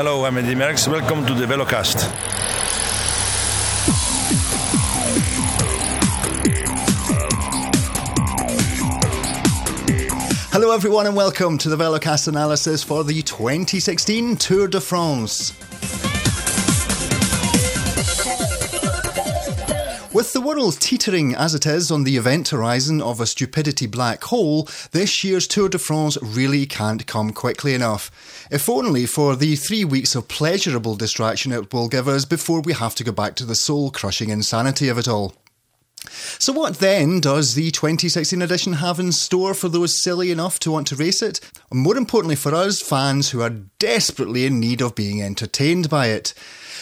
Hello, I'm Eddy Merckx. Welcome to the Velocast. Hello, everyone, and welcome to the Velocast analysis for the 2016 Tour de France. With the world teetering as it is on the event horizon of a stupidity black hole, this year's Tour de France really can't come quickly enough. If only for the three weeks of pleasurable distraction it will give us before we have to go back to the soul crushing insanity of it all. So, what then does the 2016 edition have in store for those silly enough to want to race it? And more importantly, for us fans who are desperately in need of being entertained by it.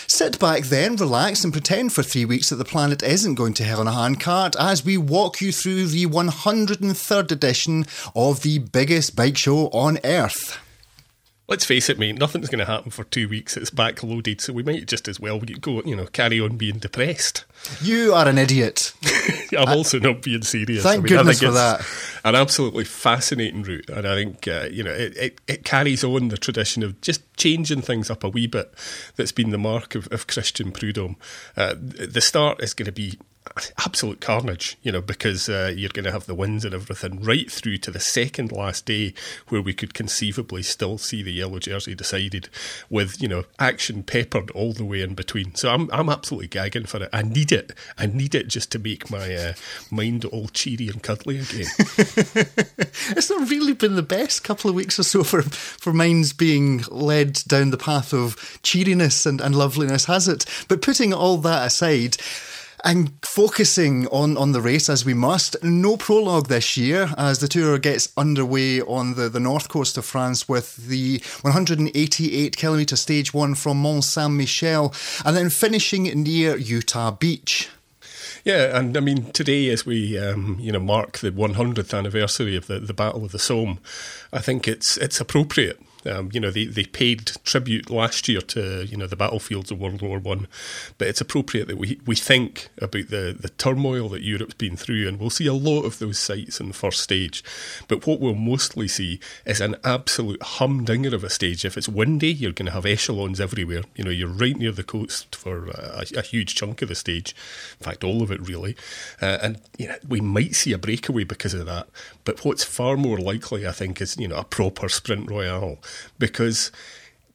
Sit back then, relax, and pretend for three weeks that the planet isn't going to hell in a handcart as we walk you through the 103rd edition of the biggest bike show on Earth. Let's face it, mate, nothing's going to happen for two weeks. It's backloaded, so we might just as well go, you know, carry on being depressed. You are an idiot. I'm also not being serious. Thank I mean, goodness for that. An absolutely fascinating route, and I think uh, you know it, it, it, carries on the tradition of just changing things up a wee bit. That's been the mark of, of Christian Prudhomme. Uh, the start is going to be absolute carnage, you know, because uh, you're going to have the winds and everything right through to the second last day where we could conceivably still see the yellow jersey decided with, you know, action peppered all the way in between. So I'm, I'm absolutely gagging for it. I need it. I need it just to make my uh, mind all cheery and cuddly again. it's not really been the best couple of weeks or so for, for minds being led down the path of cheeriness and, and loveliness, has it? But putting all that aside, and focusing on, on the race as we must. No prologue this year as the tour gets underway on the, the north coast of France with the 188 kilometre stage one from Mont Saint Michel and then finishing near Utah Beach. Yeah, and I mean today, as we um, you know mark the 100th anniversary of the, the Battle of the Somme, I think it's it's appropriate um, you know, they, they paid tribute last year to you know the battlefields of World War One, but it's appropriate that we, we think about the, the turmoil that Europe's been through, and we'll see a lot of those sites in the first stage. But what we'll mostly see is an absolute humdinger of a stage. If it's windy, you're going to have echelons everywhere. You know, you're right near the coast for a, a huge chunk of the stage. In fact, all of it really, uh, and you know, we might see a breakaway because of that. But what's far more likely, I think, is you know a proper sprint royale because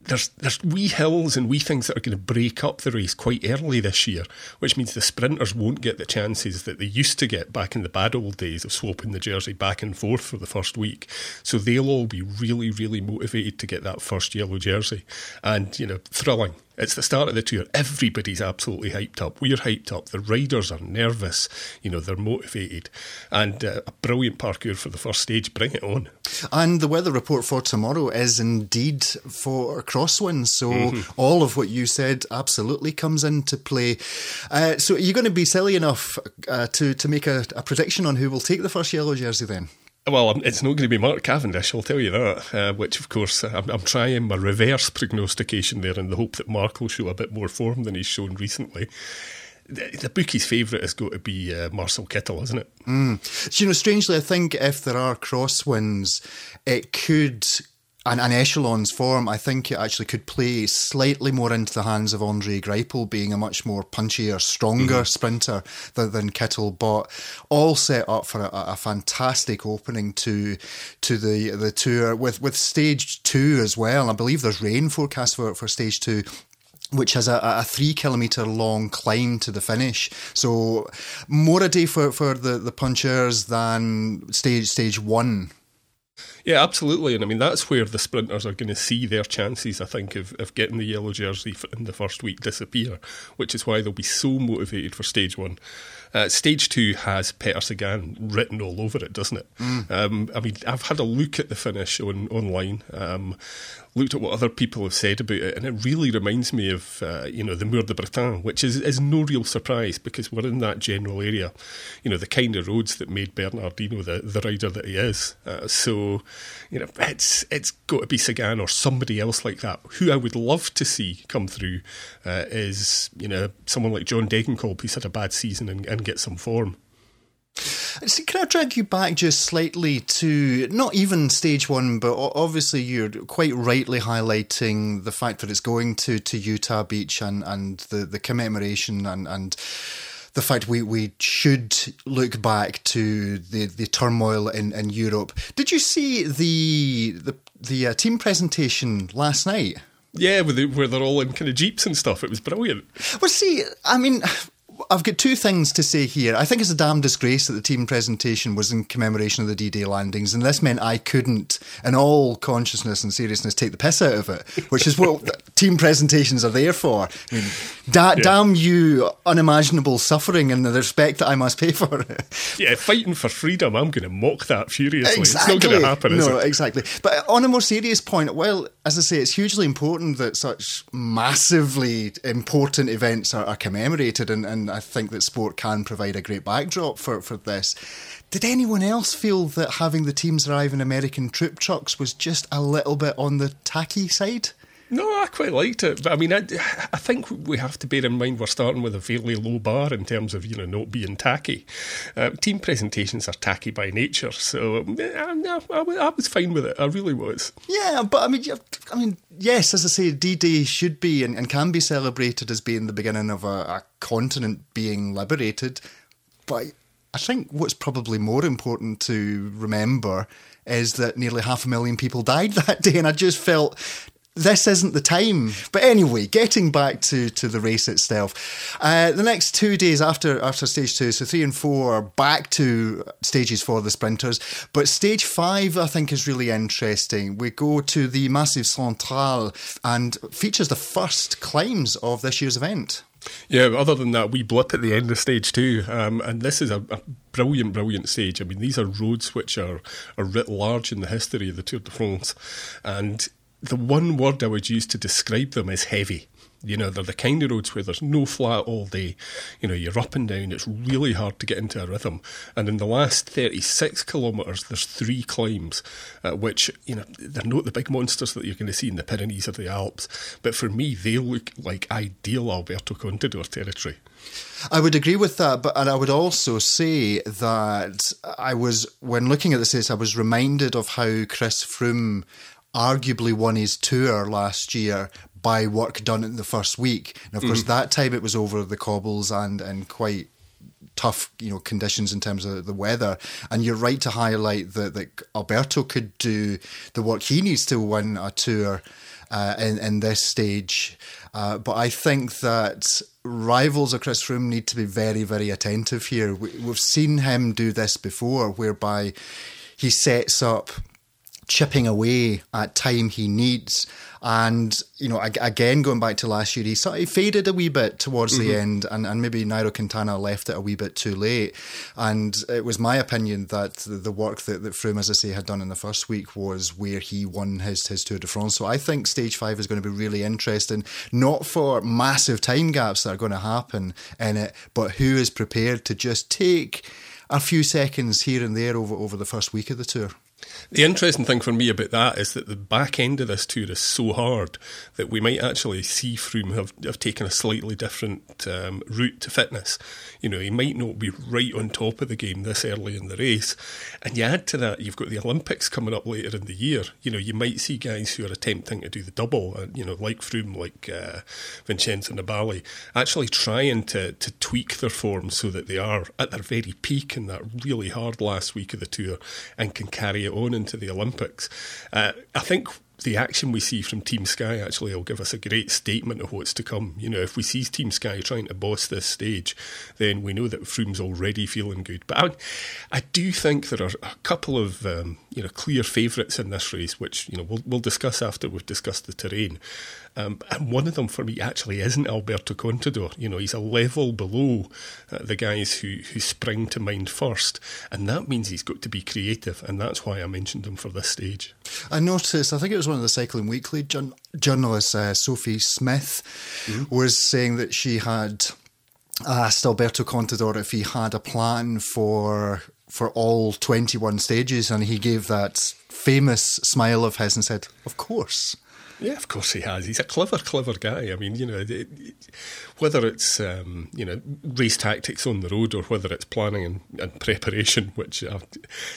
there's there's wee hills and wee things that are going to break up the race quite early this year, which means the sprinters won't get the chances that they used to get back in the bad old days of swapping the jersey back and forth for the first week. So they'll all be really, really motivated to get that first yellow jersey, and you know, thrilling. It's the start of the tour. Everybody's absolutely hyped up. We're hyped up. The riders are nervous. You know, they're motivated. And uh, a brilliant parcours for the first stage. Bring it on. And the weather report for tomorrow is indeed for crosswinds. So mm-hmm. all of what you said absolutely comes into play. Uh, so are you going to be silly enough uh, to, to make a, a prediction on who will take the first yellow jersey then? Well, it's not going to be Mark Cavendish, I'll tell you that. Uh, which, of course, I'm, I'm, trying my reverse prognostication there in the hope that Mark will show a bit more form than he's shown recently. The, the bookie's favourite is going to be uh, Marcel Kittel, isn't it? Mm. So, you know, strangely, I think if there are crosswinds, it could an, an echelons form, I think it actually could play slightly more into the hands of Andre Greipel, being a much more punchier, stronger mm-hmm. sprinter than, than, Kittel, but all set up for a, a, fantastic opening to to the the tour with with stage two as well. I believe there's rain forecast for for stage two which has a, a, three kilometre long climb to the finish. So more a day for, for the, the punchers than stage stage one yeah, absolutely. And I mean, that's where the sprinters are going to see their chances, I think, of, of getting the yellow jersey in the first week disappear, which is why they'll be so motivated for stage one. Uh, stage two has Peter Sagan written all over it, doesn't it? Mm. Um, I mean, I've had a look at the finish on online. Um, looked at what other people have said about it, and it really reminds me of uh, you know the Mur de Bretagne, which is is no real surprise because we're in that general area, you know the kind of roads that made Bernard Hinault the, the rider that he is. Uh, so you know it's it's got to be Sagan or somebody else like that. Who I would love to see come through uh, is you know someone like John Degenkolb, who's had a bad season and, and get some form. See, can I drag you back just slightly to not even stage one, but obviously you're quite rightly highlighting the fact that it's going to, to Utah Beach and, and the, the commemoration and, and the fact we, we should look back to the, the turmoil in, in Europe. Did you see the the, the uh, team presentation last night? Yeah, where, they, where they're all in kind of jeeps and stuff. It was brilliant. Well, see, I mean, I've got two things to say here. I think it's a damn disgrace that the team presentation was in commemoration of the D-Day landings, and this meant I couldn't, in all consciousness and seriousness, take the piss out of it, which is what team presentations are there for. I mean, da- yeah. damn you, unimaginable suffering and the respect that I must pay for it. Yeah, fighting for freedom, I'm going to mock that furiously. Exactly. It's not going to happen, no, it? exactly. But on a more serious point, well, as I say, it's hugely important that such massively important events are, are commemorated, and, and I think that sport can provide a great backdrop for, for this. Did anyone else feel that having the teams arrive in American troop trucks was just a little bit on the tacky side? No, I quite liked it. But I mean, I, I think we have to bear in mind we're starting with a fairly low bar in terms of, you know, not being tacky. Uh, team presentations are tacky by nature. So I, I, I, was fine with it. I really was. Yeah, but I mean, I mean, yes, as I say, D Day should be and, and, can be celebrated as being the beginning of a, a continent being liberated. But I think what's probably more important to remember is that nearly half a million people died that day. And I just felt this isn't the time. But anyway, getting back to, to the race itself, uh, the next two days after after stage two, so three and four are back to stages for the sprinters. But stage five, I think, is really interesting. We go to the Massif Central and features the first climbs of this year's event. Yeah, other than that, we blip at the end of stage two, um, and this is a, a, brilliant, brilliant stage. I mean, these are roads which are, are writ large in the history of the Tour de France, and the one word I would use to describe them is heavy. You know, they're the kind of roads where there's no flat all day. You know, you're up and down. It's really hard to get into a rhythm. And in the last 36 kilometres, there's three climbs, uh, which, you know, they're not the big monsters that you're going to see in the Pyrenees or the Alps. But for me, they look like ideal Alberto Contador territory. I would agree with that, but and I would also say that I was when looking at this, I was reminded of how Chris Froome arguably won his tour last year by work done in the first week. And of course, that time it was over the cobbles and and quite tough, you know, conditions in terms of the weather. And you're right to highlight that, that Alberto could do the work he needs to win a tour uh, in in this stage. Uh, but I think that rivals of Chris Froome need to be very, very attentive here. We, we've seen him do this before, whereby he sets up chipping away at time he needs. And, you know, again, going back to last year, he sort of faded a wee bit towards mm-hmm. the end, and, and maybe Nairo Quintana left it a wee bit too late. And it was my opinion that the work that, that Froome, as I say, had done in the first week was where he won his, his Tour de France. So I think stage five is going to be really interesting, not for massive time gaps that are going to happen in it, but who is prepared to just take a few seconds here and there over, over the first week of the tour. The interesting thing for me about that is that the back end of this tour is so hard that we might actually see Froome have, have taken a slightly different um, route to fitness. You know, he might not be right on top of the game this early in the race. And you add to that, you've got the Olympics coming up later in the year. You know, you might see guys who are attempting to do the double, uh, you know, like Froome, like uh, Vincenzo Nibali, actually trying to, to tweak their form so that they are at their very peak in that really hard last week of the tour and can carry it on into the Olympics. Uh, I think the action we see from Team Sky actually will give us a great statement of what's to come. You know, if we see Team Sky trying to boss this stage, then we know that Froome's already feeling good. But I, I do think there are a couple of um, you know clear favourites in this race, which you know we'll, we'll discuss after we've discussed the terrain. Um, and one of them for me actually isn't Alberto Contador. You know, he's a level below uh, the guys who, who spring to mind first. And that means he's got to be creative. And that's why I mentioned him for this stage. I noticed, I think it was one of the Cycling Weekly journalists, uh, Sophie Smith, mm-hmm. was saying that she had asked Alberto Contador if he had a plan for for all 21 stages and he gave that famous smile of his and said of course yeah, of course he has. He's a clever, clever guy. I mean, you know, it, it, whether it's um, you know race tactics on the road or whether it's planning and, and preparation, which uh,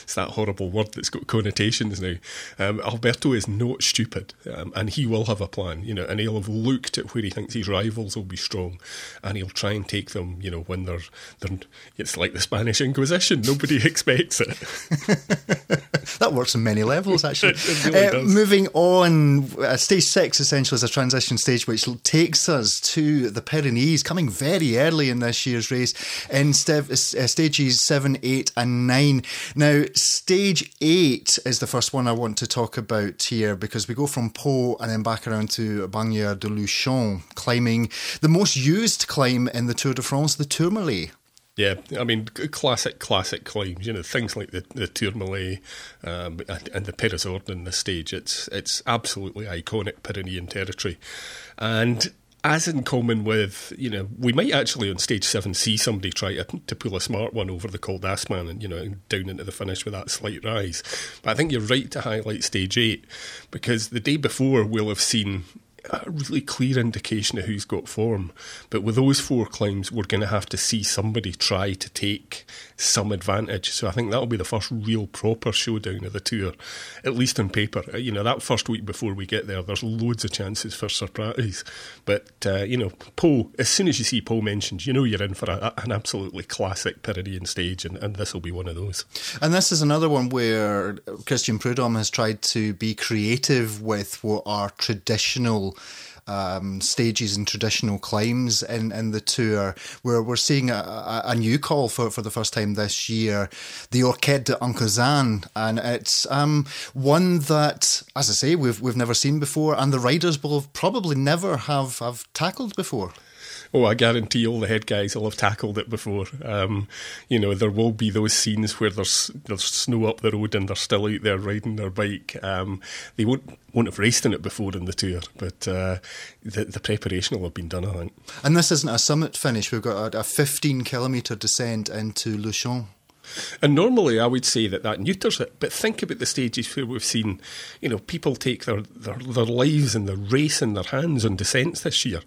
it's that horrible word that's got connotations now. Um, Alberto is not stupid, um, and he will have a plan. You know, and he'll have looked at where he thinks his rivals will be strong, and he'll try and take them. You know, when they're they're it's like the Spanish Inquisition. Nobody expects it. that works on many levels, actually. really uh, moving on, uh, stage six essentially is a transition stage which takes us to the Pyrenees, coming very early in this year's race in uh, stages seven, eight, and nine. Now, stage eight is the first one I want to talk about here because we go from Pau and then back around to Bagnères de Luchon, climbing the most used climb in the Tour de France, the Tourmalet. Yeah, I mean, classic, classic climbs. You know, things like the the Tourmalet um, and, and the Peyresourde in this stage. It's it's absolutely iconic Pyrenean territory, and as in common with, you know, we might actually on stage seven see somebody try to, to pull a smart one over the Col man and, you know, down into the finish with that slight rise. But I think you're right to highlight stage eight because the day before we'll have seen a really clear indication of who's got form. But with those four climbs, we're going to have to see somebody try to take some advantage. So I think that'll be the first real proper showdown of the tour, at least on paper. Uh, you know, that first week before we get there, there's loads of chances for surprise. But, uh, you know, Pau, as soon as you see Pau mentioned, you know you're in for a, an absolutely classic Pyrenean stage, and, and this will be one of those. And this is another one where Christian Prudhomme has tried to be creative with what are traditional um, stages and traditional climbs in, in the tour, where we're seeing a, a, new col for, for the first time this year, the Hourquette d'Ancizan, and it's um, one that, as I say, we've we've never seen before, and the riders will probably never have have tackled before. Oh, I guarantee all the head guys will have tackled it before. Um, you know, there will be those scenes where there's there's snow up the road and they're still out there riding their bike. Um, they won't won't have raced in it before in the tour, but uh, the, the preparation will have been done, I think. And this isn't a summit finish. We've got a, a 15 kilometre descent into Luchon. And normally I would say that that neuters it, but think about the stages where we've seen, you know, people take their, their, their lives and their race in their hands on descents this year.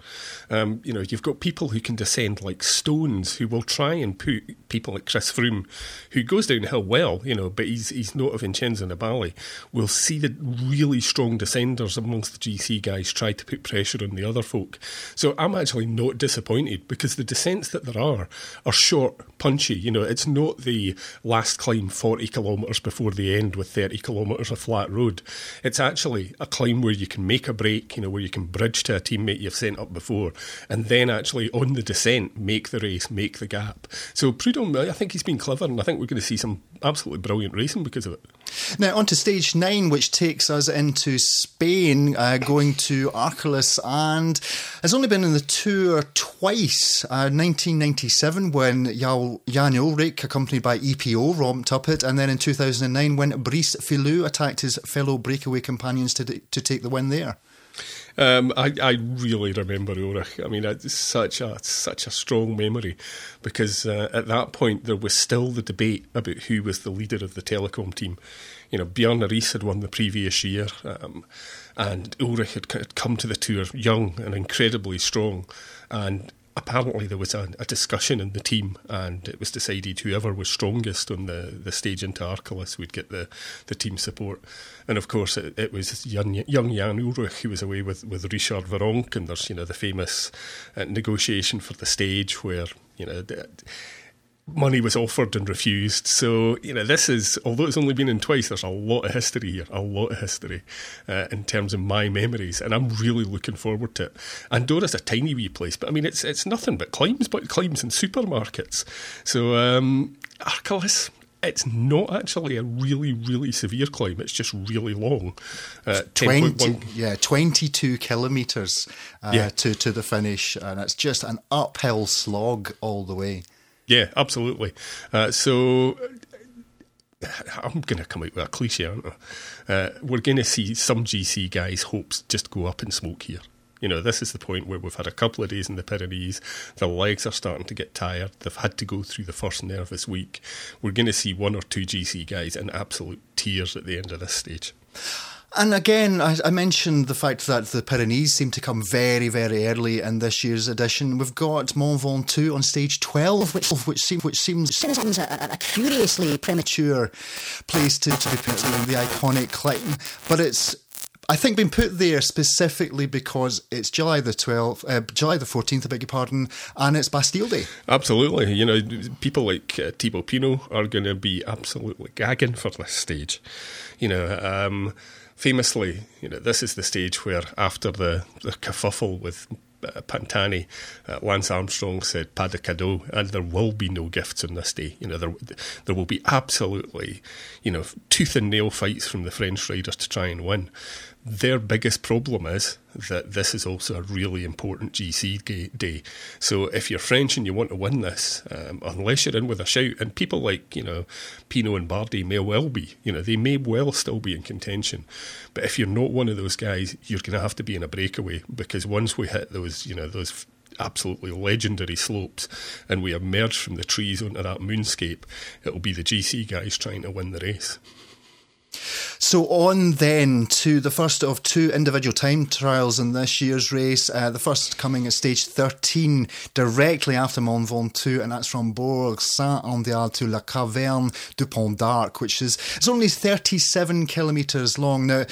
Um, you know, you've got people who can descend like stones who will try and put people like Chris Froome, who goes downhill well, you know, but he's, he's not of Vincenzo Nibali. We'll see the really strong descenders amongst the GC guys try to put pressure on the other folk. So I'm actually not disappointed because the descents that there are are short, punchy. You know, it's not the last climb 40 kilometres before the end with 30 kilometres of flat road. It's actually a climb where you can make a break, you know, where you can bridge to a teammate you've sent up before, and then actually on the descent make the race, make the gap. So I think he's been clever, and I think we're going to see some absolutely brilliant racing because of it. Now, on to stage nine, which takes us into Spain, uh, going to Arcalis, and has only been in the tour twice. Uh, 1997, when Jan Ullrich, accompanied by EPO, romped up it, and then in 2009, when Brice Feillu attacked his fellow breakaway companions to, to take the win there. Um, I, I really remember Ullrich. I mean, it's such a such a strong memory because uh, at that point there was still the debate about who was the leader of the Telekom team. You know, Bjarne Riis had won the previous year, um, and Ullrich had come to the tour young and incredibly strong, and apparently there was a, a, discussion in the team, and it was decided whoever was strongest on the, the stage into Arcalis would get the, the team support. And of course, it, it was young, young Jan Ullrich who was away with, with Richard Virenque, and there's you know the famous uh, negotiation for the stage where you know. Money was offered and refused. So, you know, this is, although it's only been in twice, there's a lot of history here, a lot of history uh, in terms of my memories. And I'm really looking forward to it. Andorra's a tiny wee place, but I mean, it's it's nothing but climbs, but climbs and supermarkets. So, um, Arcalis, it's not actually a really, really severe climb. It's just really long. Uh, 20, yeah, 22 kilometres uh, yeah. to, to the finish. And it's just an uphill slog all the way. Yeah, absolutely. Uh, so I'm going to come out with a cliche, aren't I? Uh, we're going to see some GC guys' hopes just go up in smoke here. You know, this is the point where we've had a couple of days in the Pyrenees. The legs are starting to get tired. They've had to go through the first nervous week. We're going to see one or two GC guys in absolute tears at the end of this stage. And again, I, I, mentioned the fact that the Pyrenees seem to come very, very early in this year's edition. We've got Mont Ventoux on stage 12, which, which, seem, which seems a, a, curiously premature place to, to be put in the iconic climb. But it's I think been put there specifically because it's July the 12th, uh, July the 14th, I beg your pardon, and it's Bastille Day. Absolutely. You know, people like uh, Thibaut Pinot are going to be absolutely gagging for this stage. You know, um, famously, you know, this is the stage where after the, the kerfuffle with uh, Pantani, uh, Lance Armstrong said "pas de cadeau," and there will be no gifts on this day. You know, there there will be absolutely, you know, tooth and nail fights from the French riders to try and win. Their biggest problem is that this is also a really important GC day. So if you're French and you want to win this, um, unless you're in with a shout, and people like you know Pinot and Bardet may well be, you know, they may well still be in contention. But if you're not one of those guys, you're going to have to be in a breakaway because once we hit those, you know, those absolutely legendary slopes and we emerge from the trees onto that moonscape, it'll be the GC guys trying to win the race. So on then to the first of two individual time trials in this year's race. Uh, the first coming at stage 13, directly after Mont Ventoux, and that's from Bourg Saint-Andéol to La Caverne du Pont d'Arc, which is it's only 37 kilometres long. Now,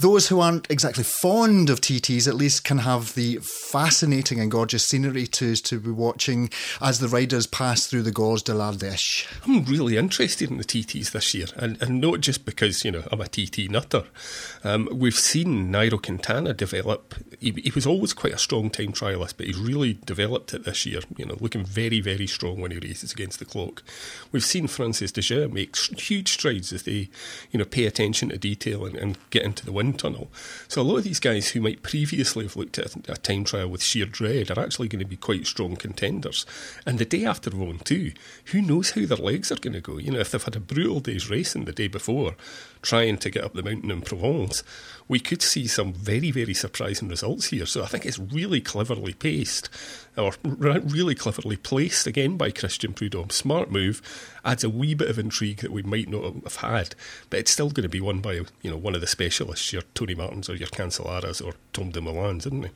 those who aren't exactly fond of TTs at least can have the fascinating and gorgeous scenery to, to be watching as the riders pass through the Gorge de l'Ardèche. I'm really interested in the TTs this year, and, and not just because, you know, I'm a TT nutter. Um, we've seen Nairo Quintana develop. He, he, was always quite a strong time trialist, but he's really developed it this year, you know, looking very, very strong when he races against the clock. We've seen Française des Jeux make huge strides as they, you know, pay attention to detail and, and get into the wind wind tunnel. So a lot of these guys who might previously have looked at a time trial with sheer dread are actually going to be quite strong contenders. And the day after Ventoux, who knows how their legs are going to go? You know, if they've had a brutal day's racing the day before, trying to get up the mountain in Provence, we could see some very, very surprising results here. So I think it's really cleverly paced, or really cleverly placed again by Christian Prudhomme. Smart move, adds a wee bit of intrigue that we might not have had, but it's still going to be won by you know one of the specialists, your Tony Martins or your Cancellaras or Tom Dumoulin's, isn't it?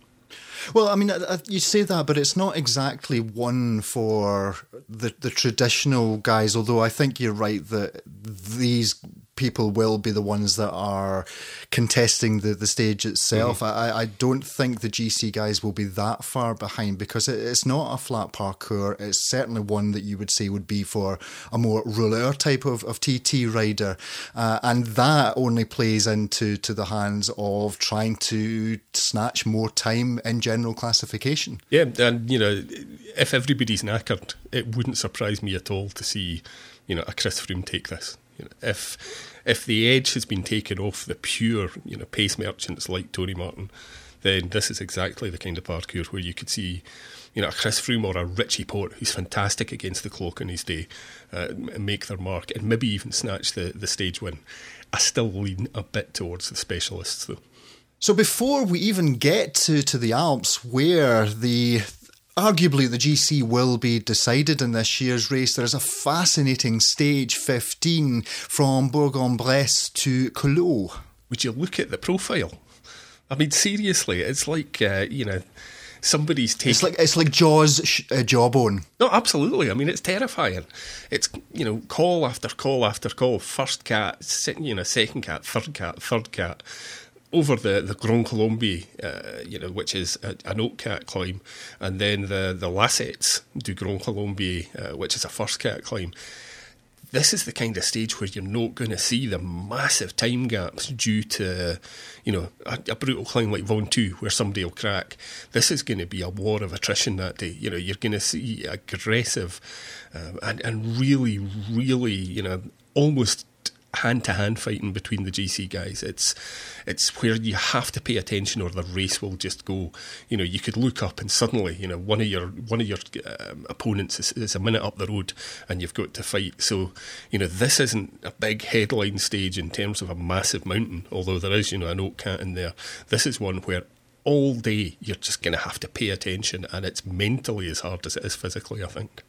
Well, I mean, uh, uh, you say that, but it's not exactly one for the the traditional guys. Although I think you're right that these people will be the ones that are contesting the, the stage itself. Mm-hmm. I, I don't think the GC guys will be that far behind because it, it's not a flat parcours. It's certainly one that you would say would be for a more rouleur type of, of TT rider. Uh, and that only plays into to the hands of trying to snatch more time in general classification. Yeah, and you know, if everybody's knackered, it wouldn't surprise me at all to see, you know, a Chris Froome take this. You know, if if the edge has been taken off the pure, you know, pace merchants like Tony Martin, then this is exactly the kind of parcours where you could see, you know, a Chris Froome or a Richie Porte who's fantastic against the clock in his day, uh, make their mark and maybe even snatch the, the stage win. I still lean a bit towards the specialists though. So before we even get to, to the Alps, where the Arguably, the GC will be decided in this year's race. There is a fascinating stage 15 from Bourg-en-Bresse to Culoz. Would you look at the profile? I mean, seriously, it's like, uh, you know, somebody's taking. It's like it's like Jaws sh- uh, jawbone. No, absolutely. I mean, it's terrifying. It's you know col after col after col. First cat, you know, second cat, third cat, third cat over the, the Grand Colombier, uh, you know, which is a, an hors cat climb, and then the, the Lacets du Grand Colombier, uh, which is a first cat climb. This is the kind of stage where you're not going to see the massive time gaps due to, you know, a, a brutal climb like Ventoux where somebody will crack. This is going to be a war of attrition that day. You know, you're going to see aggressive um, and, and really, really, you know, almost hand to hand fighting between the GC guys. It's it's where you have to pay attention, or the race will just go. You know, you could look up and suddenly, you know, one of your one of your um, opponents is, is, a minute up the road, and you've got to fight. So, you know, this isn't a big headline stage in terms of a massive mountain, although there is, you know, an hors cat in there. This is one where all day you're just going to have to pay attention, and it's mentally as hard as it is physically. I think.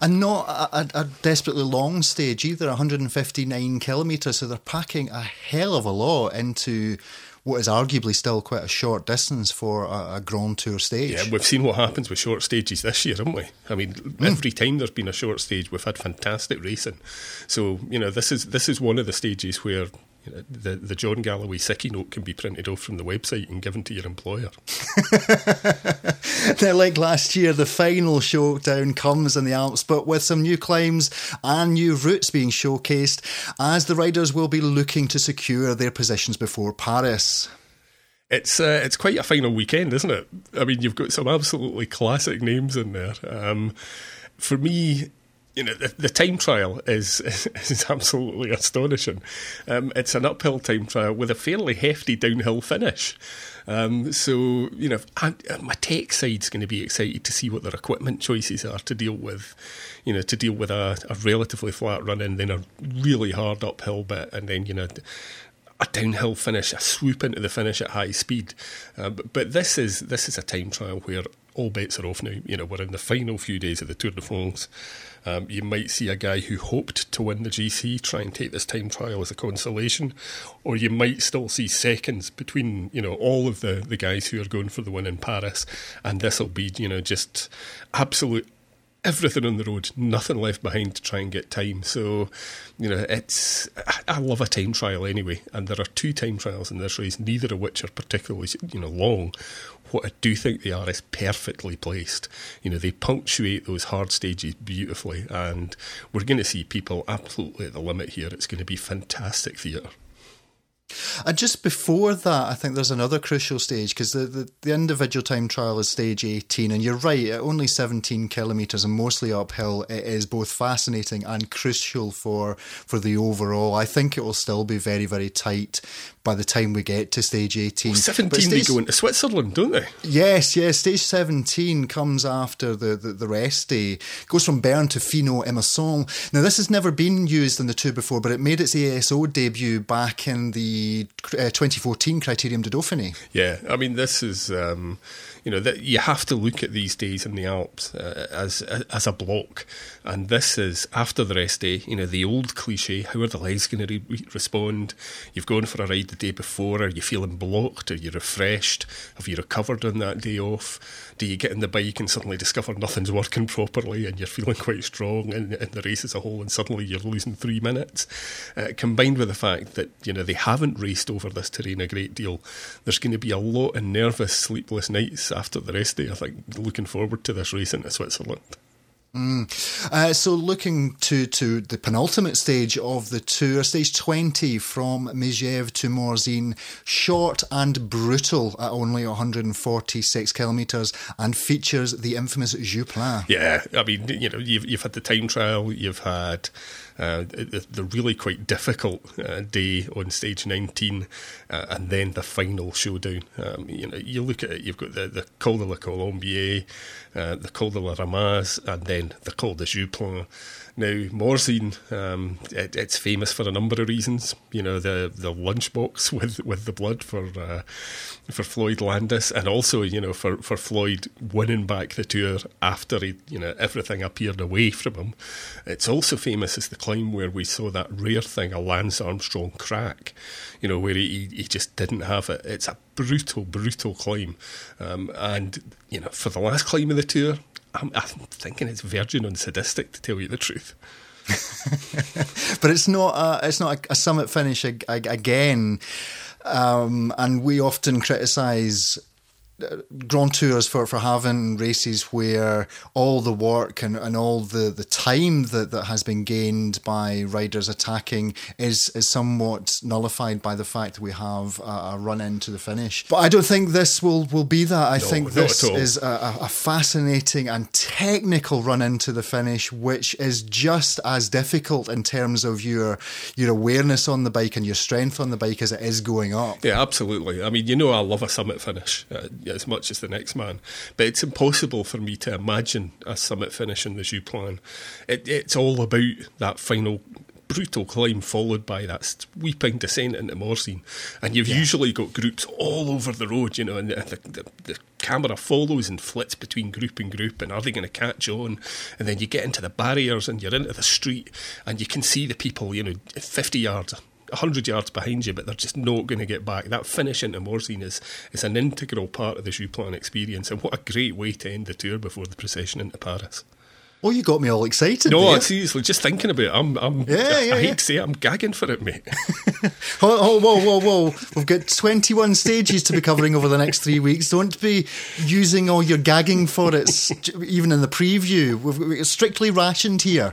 And not a, a, desperately long stage either, 159 kilometres. So they're packing a hell of a lot into what is arguably still quite a short distance for a, a Grand Tour stage. Yeah, we've seen what happens with short stages this year, haven't we? I mean, mm. every time there's been a short stage, we've had fantastic racing. So you know, this is this is one of the stages where the, the John Galloway Sicky note can be printed off from the website and given to your employer. now, like last year, the final showdown comes in the Alps, but with some new climbs and new routes being showcased, as the riders will be looking to secure their positions before Paris. It's uh, it's quite a final weekend, isn't it? I mean, you've got some absolutely classic names in there. Um, for me, you know, the, the time trial is, is absolutely astonishing. Um, it's an uphill time trial with a fairly hefty downhill finish. Um, so, you know, I, my tech side's going to be excited to see what their equipment choices are to deal with, you know, to deal with a, a relatively flat run and then a really hard uphill bit, and then, you know, a downhill finish, a swoop into the finish at high speed. Uh, but, but this is this is a time trial where all bets are off now. You know, we're in the final few days of the Tour de France. Um, you might see a guy who hoped to win the GC try and take this time trial as a consolation, or you might still see seconds between you know all of the the guys who are going for the win in Paris, and this will be you know just absolute everything on the road, nothing left behind to try and get time. So, you know, it's I love a time trial anyway, and there are two time trials in this race, neither of which are particularly you know long what I do think they are is perfectly placed. You know, they punctuate those hard stages beautifully, and we're going to see people absolutely at the limit here. It's going to be fantastic theatre. And just before that, I think there's another crucial stage because the, the, the, individual time trial is stage 18. And you're right, at only 17 kilometres and mostly uphill, it is both fascinating and crucial for, for the overall. I think it will still be very, very tight by the time we get to stage 18. Well, 17 stage, they go into Switzerland, don't they? Yes, yes. Stage 17 comes after the, the, the rest day. goes from Bern to Finhaut-Emosson. Now, this has never been used in the two before, but it made its ASO debut back in the uh, 2014 Criterium de Dauphiné. Yeah, I mean, this is. Um, you know that you have to look at these days in the Alps uh, as as a block, and this is after the rest day. You know the old cliche: how are the legs going to re- respond? You've gone for a ride the day before. Are you feeling blocked? Are you refreshed? Have you recovered on that day off? Do you get in the bike and suddenly discover nothing's working properly, and you're feeling quite strong in, in the race as a whole, and suddenly you're losing three minutes? Uh, combined with the fact that you know they haven't raced over this terrain a great deal, there's going to be a lot of nervous, sleepless nights after the rest day. I think looking forward to this race into Switzerland. Mm. Uh, so, looking to, to the penultimate stage of the tour, stage 20 from Megève to Morzine, short and brutal at only 146 kilometres and features the infamous Joux-Plane. Yeah, I mean, you know, you've, you've had the time trial, you've had uh, the, really quite difficult uh, day on stage 19, uh, and then the final showdown. Um, you know, you look at it, you've got the, the Col de la Colombière, uh, the Col de la Ramaz, and then the Col de Joux-Plane. Now, Morzine, um, it, it's famous for a number of reasons. You know, the the lunchbox with, with the blood for uh, for Floyd Landis, and also you know for, for Floyd winning back the tour after he, you know everything appeared away from him. It's also famous as the climb where we saw that rare thing, a Lance Armstrong crack. You know, where he he just didn't have it. It's a brutal, brutal climb, um, and you know for the last climb of the tour, I'm, I'm thinking it's virgin and sadistic to tell you the truth. but it's not a, it's not a, a summit finish ag- again, um, and we often criticise Grand Tours for, for having races where all the work and, and all the, the time that, that has been gained by riders attacking is, is somewhat nullified by the fact that we have a, a run into the finish. But I don't think this will, will be that. I no, think this is a, a fascinating and technical run into the finish, which is just as difficult in terms of your your awareness on the bike and your strength on the bike as it is going up. Yeah, absolutely. I mean, you know, I love a summit finish. Uh, as much as the next man. But it's impossible for me to imagine a summit finish in the Joux-Plane. It, it's all about that final brutal climb followed by that sweeping descent into Morzine. And you've yeah. usually got groups all over the road, you know, and the, the, the camera follows and flits between group and group and are they going to catch on and then you get into the barriers and you're into the street and you can see the people you know 50 yards 100 yards behind you, but they're just not going to get back. That finish into Morzine is, is an integral part of the Joux-Plane experience, and what a great way to end the tour before the procession into Paris. Oh, you got me all excited. No, there. seriously, just thinking about it, I'm, I'm yeah, yeah, I hate yeah. to say it, I'm gagging for it, mate. oh, oh, whoa, whoa, whoa. We've got 21 stages to be covering over the next three weeks. Don't be using all your gagging for it, even in the preview. We've, we're strictly rationed here.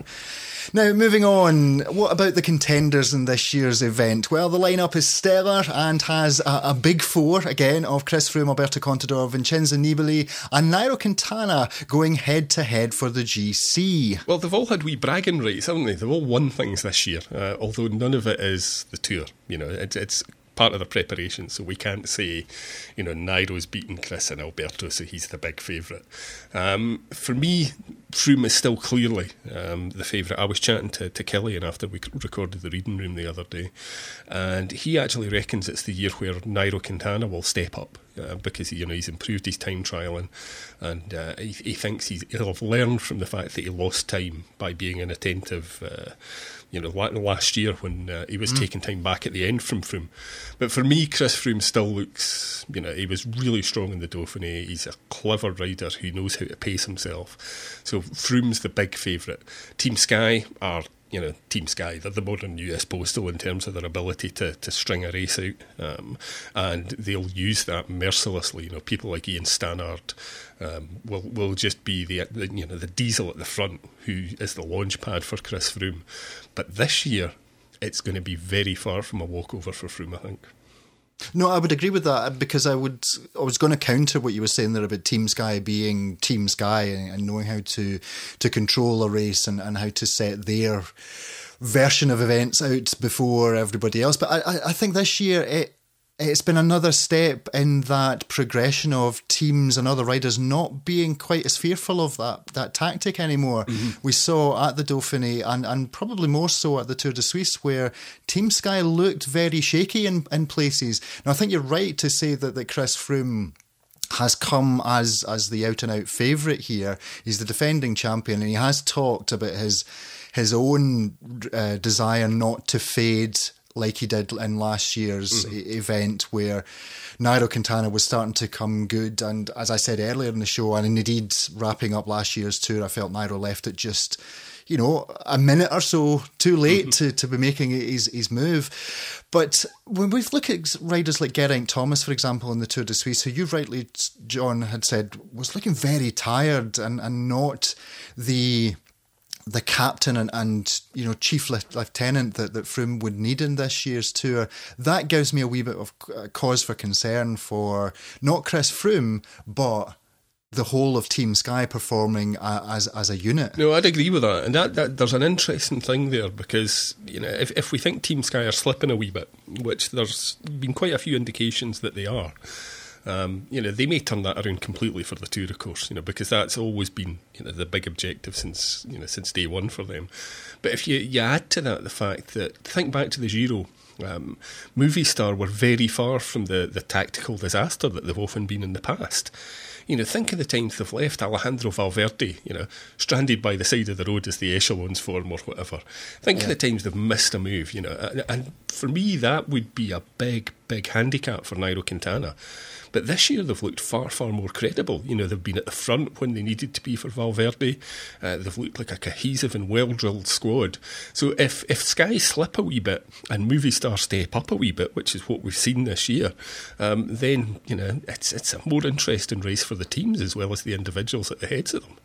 Now, moving on, what about the contenders in this year's event? Well, the lineup is stellar and has a, a big four again of Chris Froome, Alberto Contador, Vincenzo Nibali, and Nairo Quintana going head to head for the GC. Well, they've all had wee bragging rights, haven't they? They've all won things this year, uh, although none of it is the tour. You know, it, it's part of the preparation. So we can't say, you know, Nairo's beaten Chris and Alberto, so he's the big favourite. Um, for me, Froome is still clearly um, the favourite. I was chatting to, to Kilian after we recorded the reading room the other day, and he actually reckons it's the year where Nairo Quintana will step up. Uh, because you know he's improved his time trialing, and uh, he, he, thinks he'll have learned from the fact that he lost time by being inattentive uh, you know, last year when uh, he was mm. taking time back at the end from Froome. But for me, Chris Froome still looks, you know, he was really strong in the Dauphiné. He's a clever rider who knows how to pace himself. So Froome's the big favourite. Team Sky are you know, Team Sky, they're the modern US Postal in terms of their ability to, to string a race out. Um, and they'll use that mercilessly. You know, people like Ian Stannard um, will will just be the, the, you know the diesel at the front who is the launch pad for Chris Froome. But this year, it's going to be very far from a walkover for Froome, I think. No, I would agree with that because I would. I was going to counter what you were saying there about Team Sky being Team Sky and, and knowing how to to control a race and, and how to set their version of events out before everybody else. But I, I think this year it it's been another step in that progression of teams and other riders not being quite as fearful of that that tactic anymore. Mm-hmm. We saw at the Dauphiné and, and probably more so at the Tour de Suisse where Team Sky looked very shaky in, in places. Now I think you're right to say that, that Chris Froome has come as as the out and out favourite here. He's the defending champion and he has talked about his his own uh, desire not to fade like he did in last year's mm-hmm. event where Nairo Quintana was starting to come good. And as I said earlier in the show, and indeed wrapping up last year's tour, I felt Nairo left it just, you know, a minute or so too late mm-hmm. to, to be making his, his move. But when we look at riders like Geraint Thomas, for example, in the Tour de Suisse, who you rightly, John, had said was looking very tired and, and not the the captain and, and you know chief lieutenant that, that Froome would need in this year's tour, that gives me a wee bit of uh, cause for concern for not Chris Froome, but the whole of Team Sky performing as as a unit. No, I'd agree with that, and that, that there's an interesting thing there because you know if if we think Team Sky are slipping a wee bit, which there's been quite a few indications that they are. Um, you know, they may turn that around completely for the tour, of course, you know, because that's always been you know the big objective since you know since day one for them. But if you, you add to that the fact that think back to the Giro, um, Movistar were very far from the, the tactical disaster that they've often been in the past. You know, think of the times they've left Alejandro Valverde, you know, stranded by the side of the road as the echelons form or whatever. Think yeah. of the times they've missed a move, you know, and, and for me that would be a big, big handicap for Nairo Quintana. But this year they've looked far, far more credible. You know, they've been at the front when they needed to be for Valverde. Uh, they've looked like a cohesive and well drilled squad. So if, if Sky slip a wee bit and Movistar step up a wee bit, which is what we've seen this year, um, then, you know, it's, it's a more interesting race for the teams as well as the individuals at the heads of them.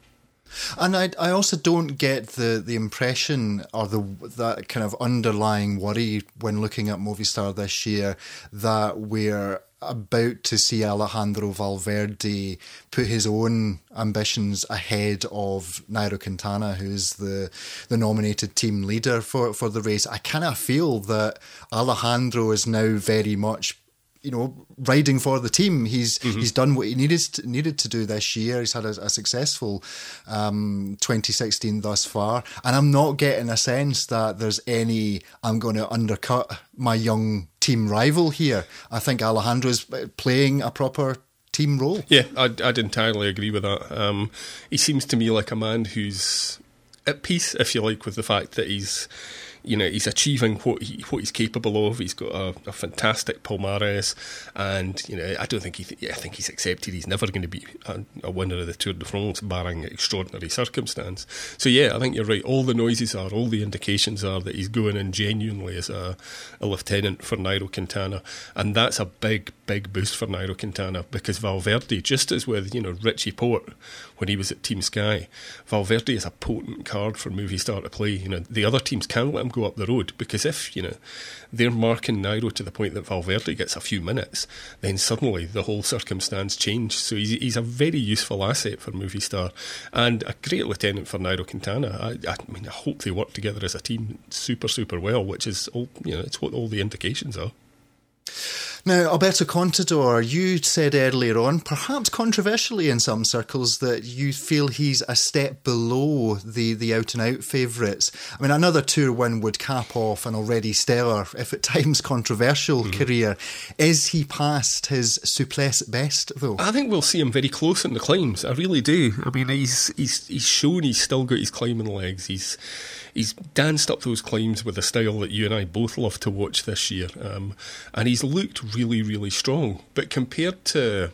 And I, I also don't get the, the impression or the that kind of underlying worry when looking at Movistar this year that we're about to see Alejandro Valverde put his own ambitions ahead of Nairo Quintana, who's the the nominated team leader for, for the race. I kind of feel that Alejandro is now very much you know, riding for the team. He's mm-hmm. he's done what he needed to, needed to do this year. He's had a, a successful um, 2016 thus far, and I'm not getting a sense that there's any I'm going to undercut my young team rival here. I think Alejandro's playing a proper team role. Yeah, I'd, I'd entirely agree with that. Um, he seems to me like a man who's at peace, if you like, with the fact that he's you know he's achieving what he what he's capable of. He's got a, a fantastic palmarès, and you know I don't think he th- yeah, I think he's accepted he's never going to be a, a, winner of the Tour de France barring extraordinary circumstance. So yeah, I think you're right. All the noises are, all the indications are that he's going in genuinely as a, a lieutenant for Nairo Quintana, and that's a big big boost for Nairo Quintana because Valverde, just as with you know Richie Porte when he was at Team Sky, Valverde is a potent card for Movistar to play. You know the other teams can't let him go up the road because if you know they're marking Nairo to the point that Valverde gets a few minutes, then suddenly the whole circumstance changed. So he's, he's a very useful asset for Movistar and a great lieutenant for Nairo Quintana. I, I mean, I hope they work together as a team super super well, which is all you know. It's what all the indications are. Now, Alberto Contador, you said earlier on, perhaps controversially in some circles, that you feel he's a step below the, the out and out favourites. I mean, another Tour win would cap off an already stellar, if at times controversial, mm-hmm. career. Is he past his souplesse best, though? I think we'll see him very close in the climbs. I really do. I mean, he's he's he's shown he's still got his climbing legs. He's he's danced up those climbs with a style that you and I both love to watch this year, um, and he's looked really, really strong. But compared to,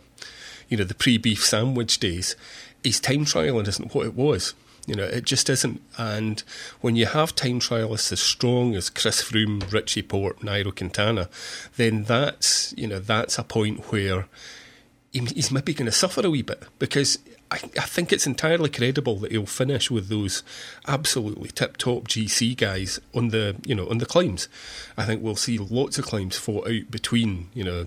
you know, the pre-beef sandwich days, his time trialing isn't what it was. You know, it just isn't. And when you have time trialists as strong as Chris Froome, Richie Porte, Nairo Quintana, then that's you know that's a point where he's maybe going to suffer a wee bit because I, I, think it's entirely credible that he'll finish with those absolutely tip top GC guys on the you know on the climbs. I think we'll see lots of climbs fought out between you know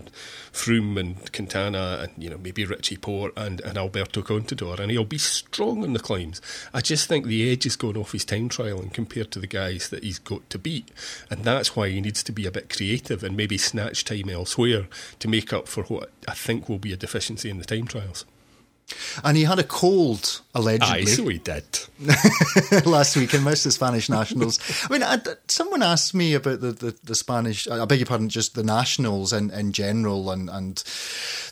Froome and Quintana and you know maybe Richie Porte and, and Alberto Contador, and he'll be strong on the climbs. I just think the edge is going off his time trial and compared to the guys that he's got to beat, and that's why he needs to be a bit creative and maybe snatch time elsewhere to make up for what I think will be a deficiency in the time trials. And he had a cold, allegedly. Aye, so he did. last week and missed the Spanish nationals. I mean, I, someone asked me about the, the, the, Spanish, I beg your pardon, just the nationals in, in general and, and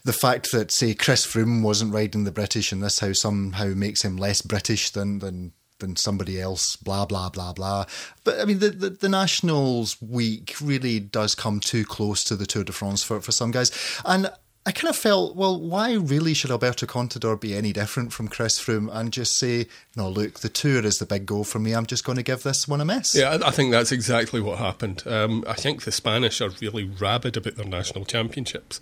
the fact that, say, Chris Froome wasn't riding the British and this how somehow makes him less British than, than than somebody else, blah, blah, blah, blah. But I mean, the, the, the, Nationals week really does come too close to the Tour de France for, for some guys. And I kind of felt, well, why really should Alberto Contador be any different from Chris Froome and just say, no, look, the tour is the big goal for me. I'm just going to give this one a miss. Yeah, I think that's exactly what happened. Um, I think the Spanish are really rabid about their national championships.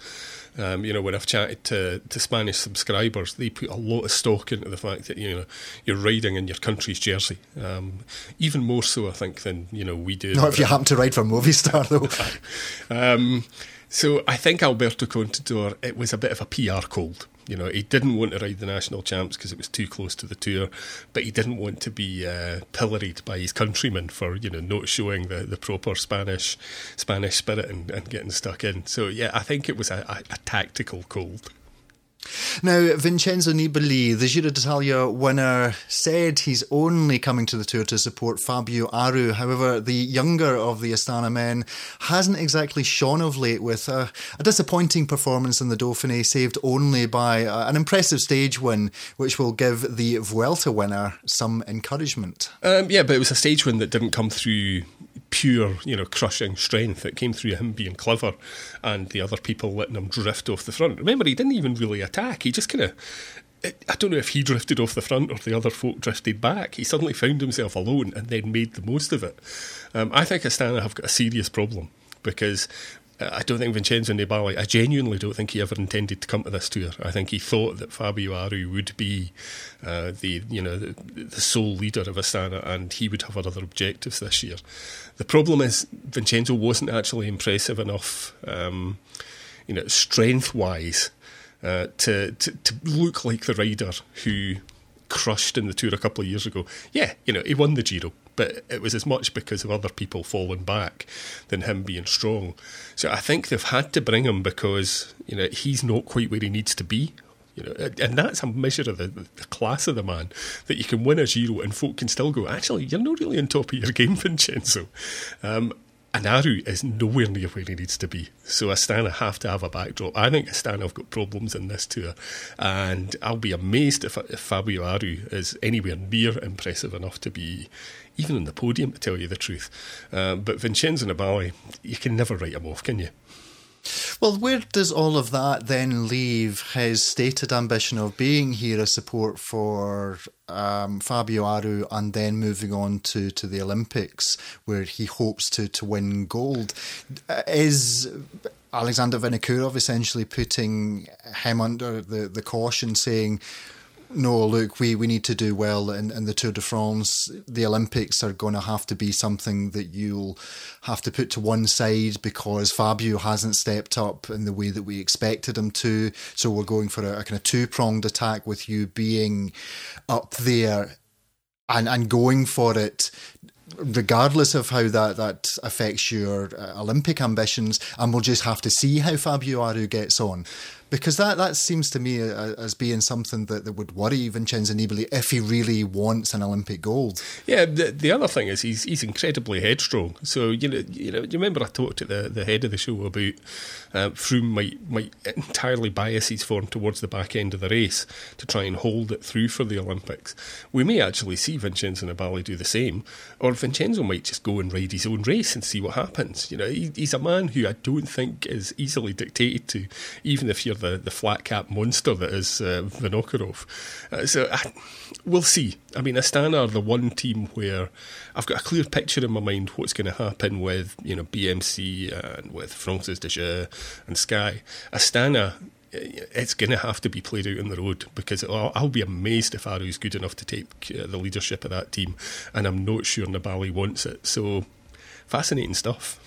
Um, you know, when I've chatted to, to Spanish subscribers, they put a lot of stock into the fact that you know you're riding in your country's jersey. Um, even more so, I think, than you know we do. Not if you happen to ride for Movistar, though. so I think Alberto Contador, it was a bit of a PR cold. You know, he didn't want to ride the national champs because it was too close to the tour, but he didn't want to be uh, pilloried by his countrymen for you know not showing the, the proper Spanish Spanish spirit and, and getting stuck in. So yeah, I think it was a, a, a tactical cold. Now, Vincenzo Nibali, the Giro d'Italia winner, said he's only coming to the Tour to support Fabio Aru. However, the younger of the Astana men hasn't exactly shone of late with a, a disappointing performance in the Dauphiné, saved only by uh, an impressive stage win, which will give the Vuelta winner some encouragement. Um, yeah, but it was a stage win that didn't come through pure, you know, crushing strength. that came through him being clever and the other people letting him drift off the front. Remember, he didn't even really attack. He just kind of. I don't know if he drifted off the front or the other folk drifted back. He suddenly found himself alone and then made the most of it. Um, I think Astana have got a serious problem because I don't think Vincenzo Nibali, I genuinely don't think he ever intended to come to this tour. I think he thought that Fabio Aru would be uh, the you know the, the, sole leader of Astana and he would have other objectives this year. The problem is Vincenzo wasn't actually impressive enough, um, you know, strength wise, uh, to, to to look like the rider who crushed in the tour a couple of years ago. Yeah, you know, he won the Giro, but it was as much because of other people falling back than him being strong. So I think they've had to bring him because you know he's not quite where he needs to be. You know, and that's a measure of the, the, class of the man that you can win a Giro and folk can still go. Actually, you're not really on top of your game, Vincenzo. Um, and Aru is nowhere near where he needs to be. So Astana have to have a backdrop. I think Astana have got problems in this tour, and I'll be amazed if, if Fabio Aru is anywhere near impressive enough to be even on the podium, to tell you the truth. Uh, but Vincenzo Nibali, you can never write him off, can you? Well, where does all of that then leave his stated ambition of being here as support for um, Fabio Aru and then moving on to, to the Olympics, where he hopes to, to win gold? Is Alexander Vinokurov essentially putting him under the, the caution, saying, no, look, we, we need to do well in, in the Tour de France. The Olympics are going to have to be something that you'll have to put to one side because Fabio hasn't stepped up in the way that we expected him to. So we're going for a, a kind of two pronged attack with you being up there and, and going for it regardless of how that, that affects your uh, Olympic ambitions, and we'll just have to see how Fabio Aru gets on because that, that seems to me uh, as being something that, that would worry Vincenzo Nibali if he really wants an Olympic gold. Yeah, the, the other thing is he's he's incredibly headstrong. So you know you know you remember I talked to the, the head of the show about uh, Froome might might entirely bias his form towards the back end of the race to try and hold it through for the Olympics. We may actually see Vincenzo Nibali do the same, or Vincenzo might just go and ride his own race and see what happens. You know, he, he's a man who I don't think is easily dictated to, even if you're the, the flat cap monster that is uh, Vinokurov. Uh, so I, we'll see. I mean, Astana are the one team where I've got a clear picture in my mind what's going to happen with you know BMC and with Francis de and Sky. Astana it's going to have to be played out on the road because I'll, I'll be amazed if Aru's good enough to take uh, the leadership of that team, and I'm not sure Nibali wants it. So fascinating stuff.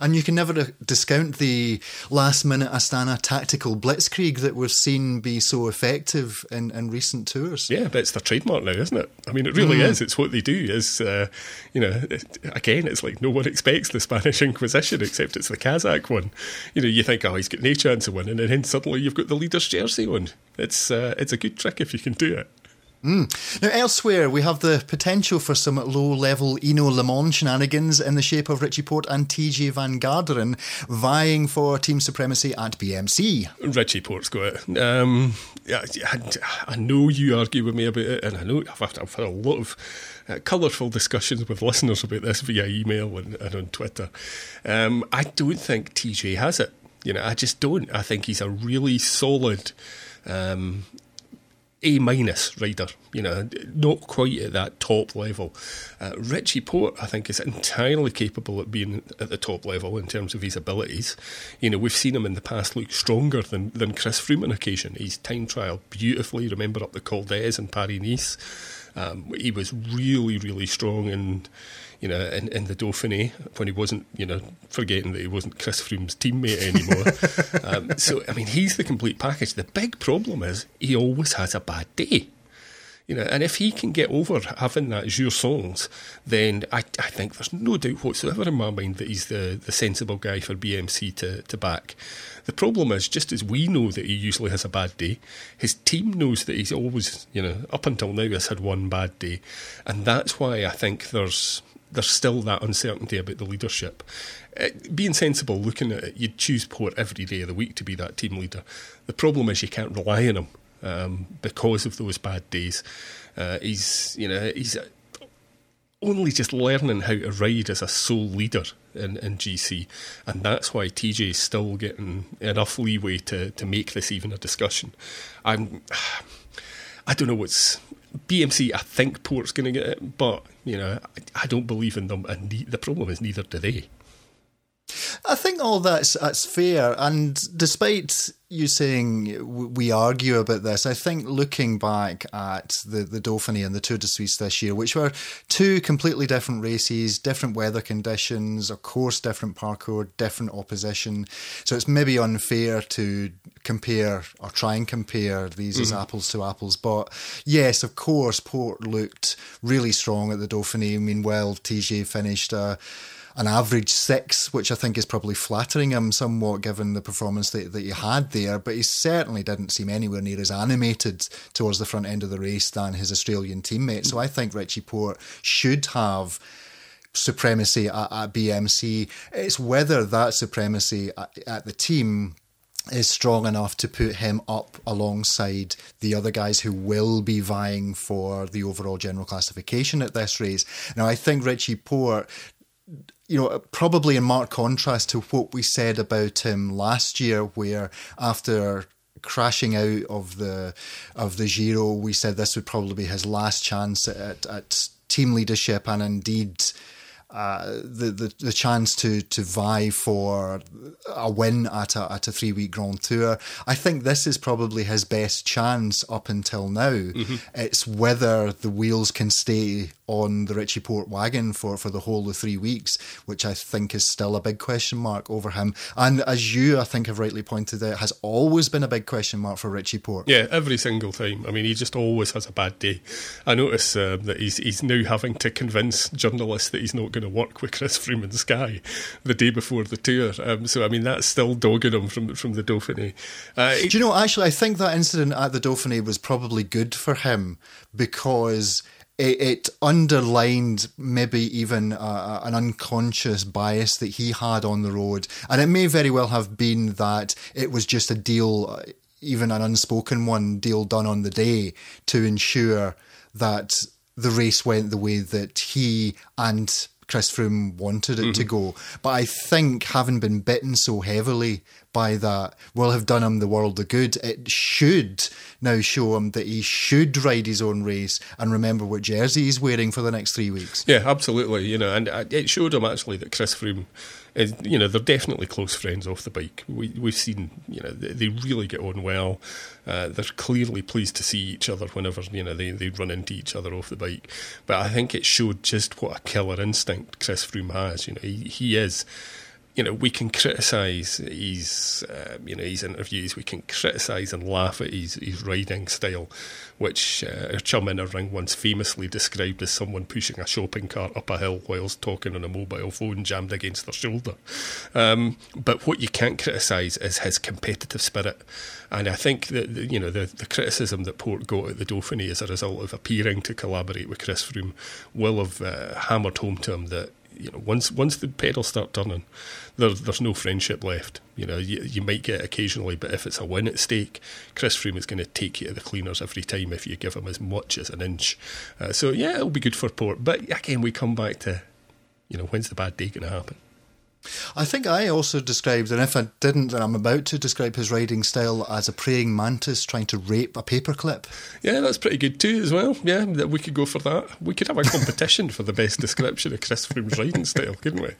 And you can never discount the last minute Astana tactical blitzkrieg that we've seen be so effective in, in recent tours. Yeah, but it's their trademark now, isn't it? I mean, it really mm. is. It's what they do. Is uh, you know, it, again, it's like no one expects the Spanish Inquisition except it's the Kazakh one. You know, you think, oh, he's got no chance of winning, and then suddenly you've got the leader's jersey on. It's uh, it's a good trick if you can do it. Mm. Now, elsewhere, we have the potential for some low level Hinault LeMond shenanigans in the shape of Richie Porte and Tejay Van Garderen vying for team supremacy at BMC. Richie Porte's got it. Um, yeah, I, know you argue with me about it, and I know I've, I've had a lot of uh, colourful discussions with listeners about this via email and, and on Twitter. Um, I don't think Tejay has it. You know, I just don't. I think he's a really solid. Um, a minus rider, you know, not quite at that top level. Uh, Richie Porte, I think, is entirely capable of being at the top level in terms of his abilities. You know, we've seen him in the past look stronger than, than Chris Froome on occasion. He's time trial beautifully. Remember up the Col d'Èze and Paris Nice. Um, he was really, really strong and you know, in, in the Dauphiné when he wasn't, you know, forgetting that he wasn't Chris Froome's teammate anymore. um, so, I mean, he's the complete package. The big problem is he always has a bad day. You know, and if he can get over having that jour sans, then I, I think there's no doubt whatsoever in my mind that he's the, the sensible guy for BMC to, to back. The problem is, just as we know that he usually has a bad day, his team knows that he's always, you know, up until now has had one bad day. And that's why I think there's there's still that uncertainty about the leadership. Uh, being sensible, looking at it, you'd choose Porte every day of the week to be that team leader. The problem is you can't rely on him um, because of those bad days. Uh, he's, you know, he's only just learning how to ride as a sole leader in, in GC, and that's why Tejay is still getting enough leeway to to make this even a discussion. I'm, I don't know what's BMC, I think Porte's going to get it, but you know, I, I don't believe in them, and the, the problem is neither do they. I think all that's that's fair, and despite you saying we argue about this, I think looking back at the the Dauphiné and the Tour de Suisse this year, which were two completely different races, different weather conditions, of course, different parcours, different opposition, so it's maybe unfair to compare or try and compare these mm-hmm. as apples to apples. But yes, of course, Porte looked really strong at the Dauphiné. I mean, well, Tejay finished. Uh, an average six, which I think is probably flattering him somewhat given the performance that, that he had there. But he certainly didn't seem anywhere near as animated towards the front end of the race than his Australian teammate. So I think Richie Porte should have supremacy at, at BMC. It's whether that supremacy at, at the team is strong enough to put him up alongside the other guys who will be vying for the overall general classification at this race. Now, I think Richie Porte you know, probably in marked contrast to what we said about him last year, where after crashing out of the of the Giro, we said this would probably be his last chance at, at team leadership, and indeed uh, the, the the chance to to vie for a win at a at a three week Grand Tour. I think this is probably his best chance up until now. Mm-hmm. It's whether the wheels can stay on the Richie Porte wagon for, for the whole of three weeks, which I think is still a big question mark over him. And as you, I think, have rightly pointed out, has always been a big question mark for Richie Porte. Yeah, every single time. I mean, he just always has a bad day. I notice uh, that he's he's now having to convince journalists that he's not going to work with Chris Froome and Sky the day before the tour. Um, so I mean, that's still dogging him from from the Dauphiné. Uh, Do you know? Actually, I think that incident at the Dauphiné was probably good for him because it, it underlined maybe even uh, an unconscious bias that he had on the road. And it may very well have been that it was just a deal, even an unspoken one, deal done on the day to ensure that the race went the way that he and Chris Froome wanted it mm-hmm. to go. But I think having been bitten so heavily by that will have done him the world of good. It should now show him that he should ride his own race and remember what jersey he's wearing for the next three weeks. Yeah, absolutely. You know, and uh, it showed him actually that Chris Froome is, you know, they're definitely close friends off the bike. We, we've seen, you know, they, they really get on well. Uh, they're clearly pleased to see each other whenever, you know, they, they run into each other off the bike. But I think it showed just what a killer instinct Chris Froome has. You know, he, he is you know, we can criticise his, uh, you know, his interviews. We can criticise and laugh at his, his riding style, which uh, chum in a ring once famously described as someone pushing a shopping cart up a hill whilst talking on a mobile phone jammed against their shoulder. Um, but what you can't criticise is his competitive spirit. And I think that you know the, the criticism that Porte got at the Dauphiné as a result of appearing to collaborate with Chris Froome will have uh, hammered home to him that you know, once once the pedals start turning, there, there's no friendship left. You know, you, you might get occasionally, but if it's a win at stake, Chris Froome is going to take you to the cleaners every time if you give him as much as an inch. Uh, so yeah, it'll be good for Porte. But again, we come back to, you know, when's the bad day going to happen? I think I also described, and if I didn't, then I'm about to describe his riding style as a praying mantis trying to rape a paperclip. Yeah, that's pretty good too, as well. Yeah, we could go for that. We could have a competition for the best description of Chris Froome's riding style, couldn't we?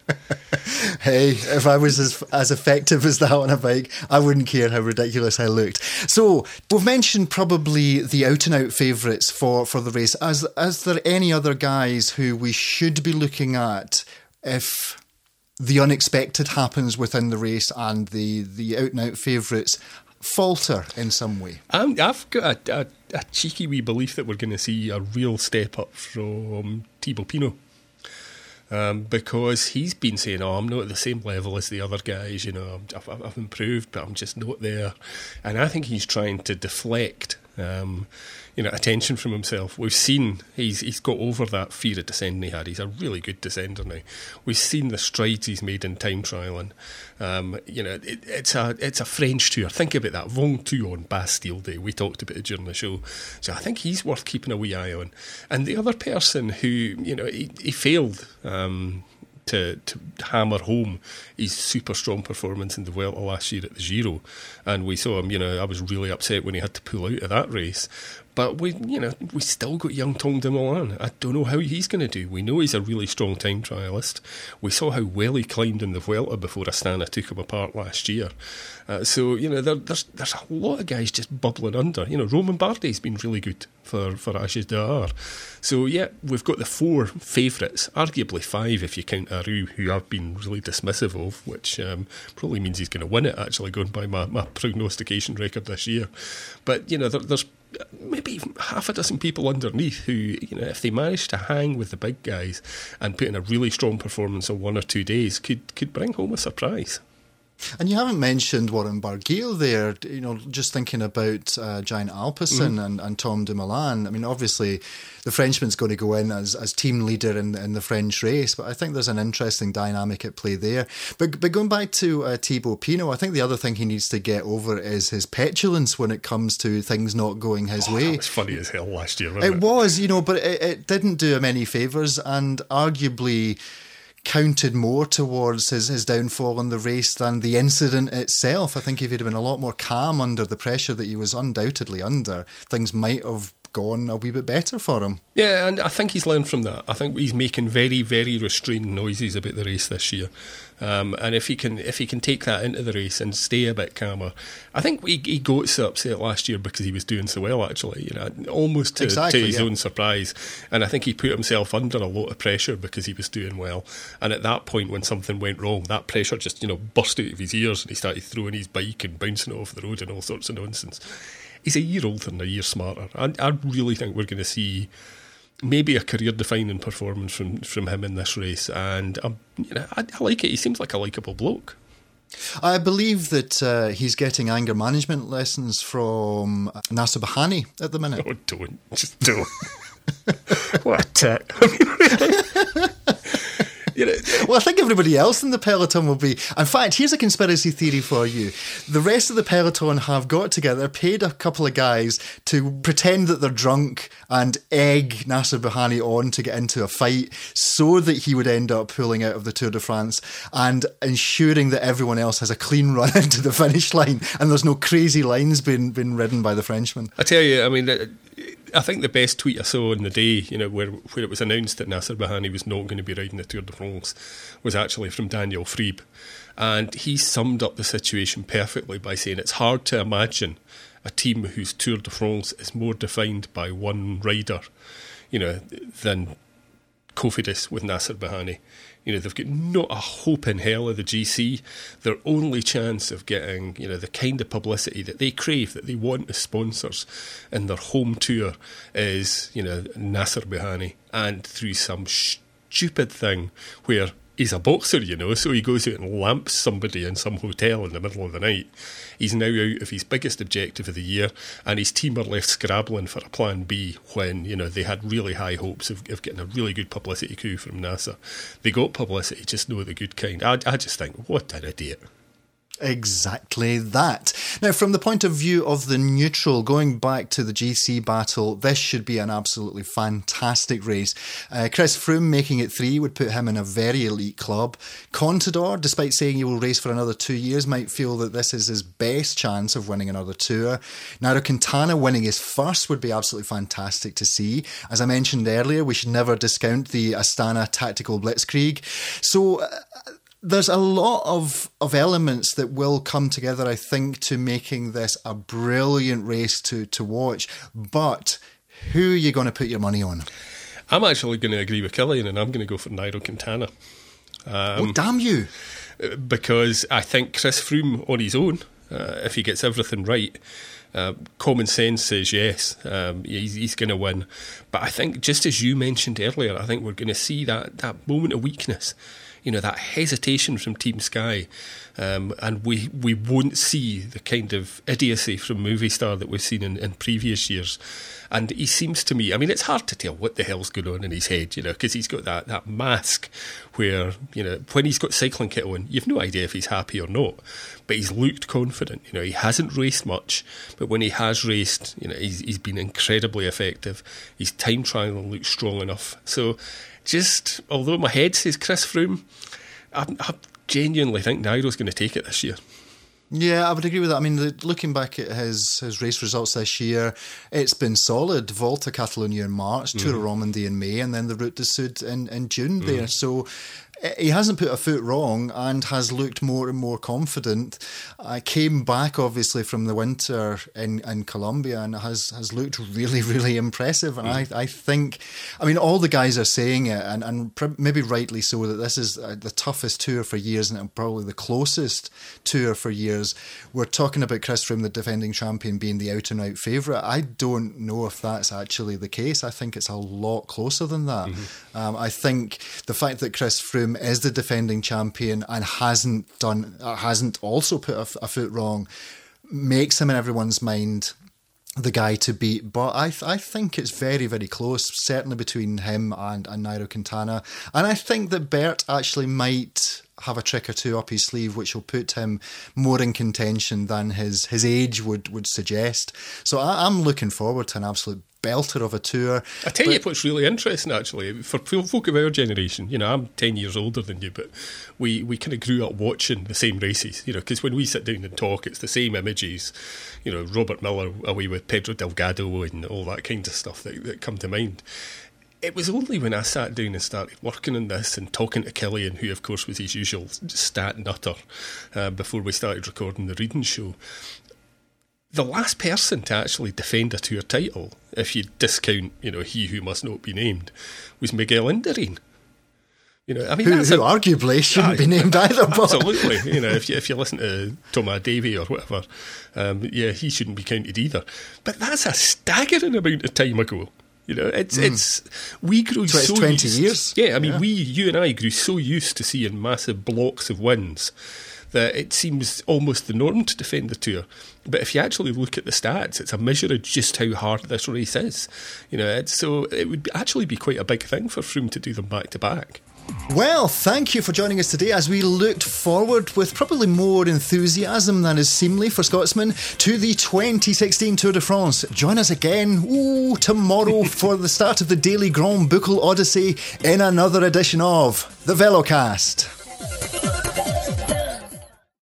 hey, if I was as, as effective as that on a bike, I wouldn't care how ridiculous I looked. So, we've mentioned probably the out and out favourites for, for the race. As, as there any other guys who we should be looking at if the unexpected happens within the race and the, the out and out favourites falter in some way? Um, I've got a, a, a, cheeky wee belief that we're going to see a real step up from Thibaut Pinot. Um, because he's been saying, "Oh, I'm not at the same level as the other guys. You know, I've, I've improved, but I'm just not there." And I think he's trying to deflect um, you know, attention from himself. We've seen he's he's got over that fear of descending he had. He's a really good descender now. We've seen the strides he's made in time trialing. Um, you know, it, it's a it's a French tour. Think about that Ventoux on Bastille Day. We talked about it during the show. So I think he's worth keeping a wee eye on. And the other person who you know he, he failed. Um, to, to hammer home his super strong performance in the Vuelta last year at the Giro. And we saw him, you know, I was really upset when he had to pull out of that race. But we, you know, we still got young Tom Dumoulin. I don't know how he's going to do. We know he's a really strong time trialist. We saw how well he climbed in the Vuelta before Astana took him apart last year. Uh, so you know, there, there's there's a lot of guys just bubbling under. You know, Romain Bardet has been really good for for AG2R. So yeah, we've got the four favourites, arguably five if you count Aru, who I've been really dismissive of, which um, probably means he's going to win it. Actually, going by my, my prognostication record this year, but you know, there, there's maybe half a dozen people underneath who, you know, if they manage to hang with the big guys and put in a really strong performance on one or two days, could could bring home a surprise. And you haven't mentioned Warren Barguil there, you know, just thinking about uh, Giant Alpecin mm. and, and Tom Dumoulin. I mean, obviously, the Frenchman's going to go in as, as team leader in, in the French race, but I think there's an interesting dynamic at play there. But, but going back to uh, Thibaut Pinot, I think the other thing he needs to get over is his petulance when it comes to things not going his oh, way. It was funny as hell last year, it, it? was, you know, but it, it didn't do him any favours, and arguably counted more towards his, his downfall in the race than the incident itself. I think if he'd have been a lot more calm under the pressure that he was undoubtedly under, things might have gone a wee bit better for him. Yeah, and I think he's learned from that. I think he's making very, very restrained noises about the race this year. Um, and if he can, if he can take that into the race and stay a bit calmer, I think he, he got so upset last year because he was doing so well. Actually, you know, almost to, exactly, to his yeah. own surprise. And I think he put himself under a lot of pressure because he was doing well. And at that point, when something went wrong, that pressure just you know burst out of his ears, and he started throwing his bike and bouncing off the road and all sorts of nonsense he's a year older and a year smarter. I, I really think we're going to see maybe a career defining performance from, from him in this race. And um, you know, I, I like it. He seems like a likable bloke. I believe that uh, he's getting anger management lessons from Nacer Bouhanni at the minute. Oh, don't. Just don't. what? I mean, you know, well, I think everybody else in the peloton will be. In fact, here's a conspiracy theory for you: the rest of the peloton have got together, paid a couple of guys to pretend that they're drunk and egg Nacer Bouhanni on to get into a fight, so that he would end up pulling out of the Tour de France and ensuring that everyone else has a clean run into the finish line and there's no crazy lines being being ridden by the Frenchman. I tell you, I mean uh, I think the best tweet I saw in the day, you know, where where it was announced that Nacer Bouhanni was not going to be riding the Tour de France, was actually from Daniel Friebe, and he summed up the situation perfectly by saying it's hard to imagine a team whose Tour de France is more defined by one rider, you know, than Cofidis with Nacer Bouhanni. You know, they've got not a hope in hell of the GC. Their only chance of getting, you know, the kind of publicity that they crave, that they want as sponsors in their home tour is, you know, Nacer Bouhanni. And through some stupid thing where he's a boxer, you know, so he goes out and lamps somebody in some hotel in the middle of the night. He's now out of his biggest objective of the year, and his team are left scrabbling for a plan B when, you know, they had really high hopes of, of getting a really good publicity coup from Nacer. They got publicity, just know the good kind. I, I just think, what an idiot. Exactly that. Now, from the point of view of the neutral, going back to the GC battle, this should be an absolutely fantastic race. Uh, Chris Froome making it three would put him in a very elite club. Contador, despite saying he will race for another two years, might feel that this is his best chance of winning another tour. Nairo Quintana winning his first would be absolutely fantastic to see. As I mentioned earlier, we should never discount the Astana tactical blitzkrieg. So, uh, there's a lot of, of elements that will come together, I think, to making this a brilliant race to, to watch. But who are you going to put your money on? I'm actually going to agree with Kilian and I'm going to go for Nairo Quintana. Um, oh, damn you. Because I think Chris Froome on his own, uh, if he gets everything right, uh, common sense says yes, um, he's, he's going to win. But I think, just as you mentioned earlier, I think we're going to see that, that moment of weakness you know that hesitation from Team Sky, um, and we we won't see the kind of idiocy from Movistar that we've seen in, in previous years. And he seems to me, I mean, it's hard to tell what the hell's going on in his head, you know, because he's got that, that mask where, you know, when he's got cycling kit on, you've no idea if he's happy or not. But he's looked confident, you know, he hasn't raced much, but when he has raced, you know, he's, he's been incredibly effective. His time trial looks strong enough. So just although my head says Chris Froome, I, I genuinely think Nairo's going to take it this year. Yeah, I would agree with that. I mean, looking back at his his race results this year, it's been solid. Volta Catalunya in March, mm. Tour of Romandie in May, and then the Route du Sud in, in June mm. there. So he hasn't put a foot wrong and has looked more and more confident. I came back obviously from the winter in, in Colombia and has has looked really really impressive. And mm. I, I think, I mean, all the guys are saying it, and and maybe rightly so that this is uh, the toughest tour for years and probably the closest tour for years. We're talking about Chris Froome, the defending champion, being the out and out favourite. I don't know if that's actually the case. I think it's a lot closer than that. Mm-hmm. Um, I think the fact that Chris Froome is the defending champion and hasn't done uh, hasn't also put a, a foot wrong makes him in everyone's mind the guy to beat. But I th- I think it's very very close, certainly between him and and Nairo Quintana, and I think that Bert actually might have a trick or two up his sleeve, which will put him more in contention than his his age would would suggest. So I, am looking forward to an absolute belter of a tour. I tell but, you what's really interesting, actually, for folk of our generation. You know, I'm ten years older than you, but we we kind of grew up watching the same races. You know, because when we sit down and talk, it's the same images. You know, Robert Millar away with Pedro Delgado and all that kind of stuff that, that come to mind it was only when I sat down and started working on this and talking to Kilian, who of course was his usual stat nutter, uh, before we started recording the reading show. The last person to actually defend a tour title, if you discount, you know, he who must not be named, was Miguel Indurain. You know, I mean, who, who a, arguably shouldn't be named either. But. Absolutely, you know, if you if you listen to Thomas Davy or whatever, um, yeah, he shouldn't be counted either. But that's a staggering amount of time ago. You know, it's mm. it's we grew so, so twenty used, years. Yeah, I mean, yeah. we you and I grew so used to seeing massive blocks of wins that it seems almost the norm to defend the tour. But if you actually look at the stats, it's a measure of just how hard this race is. You know, it's, so it would actually be quite a big thing for Froome to do them back to back. Well, thank you for joining us today as we looked forward with probably more enthusiasm than is seemly for Scotsmen to the 2016 Tour de France. Join us again ooh, tomorrow for the start of the daily Grand Boucle Odyssey in another edition of the Velocast.